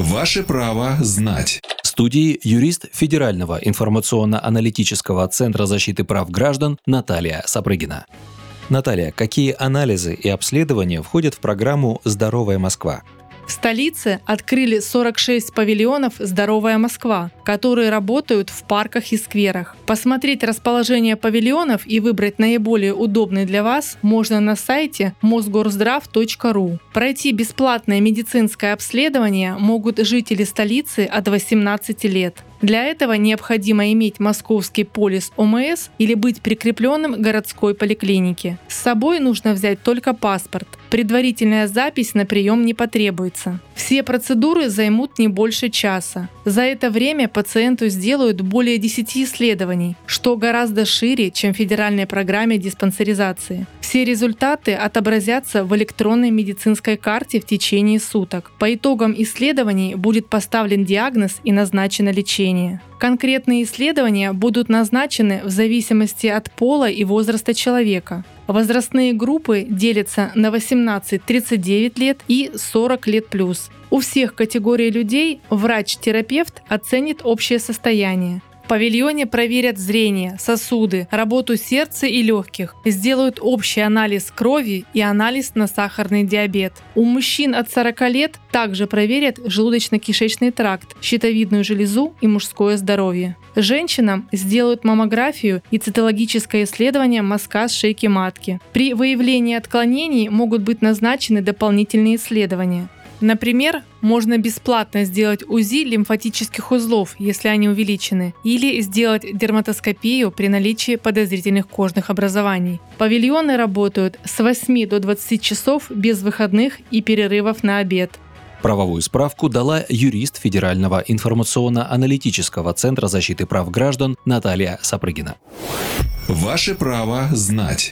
Ваше право знать. В студии юрист Федерального информационно-аналитического центра защиты прав граждан Наталья Сапрыгина. Наталья, какие анализы и обследования входят в программу «Здоровая Москва»? В столице открыли 46 павильонов «Здоровая Москва», которые работают в парках и скверах. Посмотреть расположение павильонов и выбрать наиболее удобный для вас можно на сайте mosgorздрав.ру. Пройти бесплатное медицинское обследование могут жители столицы от 18 лет. Для этого необходимо иметь московский полис ОМС или быть прикрепленным к городской поликлинике. С собой нужно взять только паспорт. Предварительная запись на прием не потребуется. Все процедуры займут не больше часа. За это время пациенту сделают более 10 исследований, что гораздо шире, чем в федеральной программе диспансеризации. Все результаты отобразятся в электронной медицинской карте в течение суток. По итогам исследований будет поставлен диагноз и назначено лечение. Конкретные исследования будут назначены в зависимости от пола и возраста человека. Возрастные группы делятся на 18-39 лет и 40 лет плюс. У всех категорий людей врач-терапевт оценит общее состояние павильоне проверят зрение, сосуды, работу сердца и легких, сделают общий анализ крови и анализ на сахарный диабет. У мужчин от 40 лет также проверят желудочно-кишечный тракт, щитовидную железу и мужское здоровье. Женщинам сделают маммографию и цитологическое исследование мозга с шейки матки. При выявлении отклонений могут быть назначены дополнительные исследования. Например, можно бесплатно сделать УЗИ лимфатических узлов, если они увеличены, или сделать дерматоскопию при наличии подозрительных кожных образований. Павильоны работают с 8 до 20 часов без выходных и перерывов на обед. Правовую справку дала юрист Федерального информационно-аналитического центра защиты прав граждан Наталья Сапрыгина. Ваше право знать.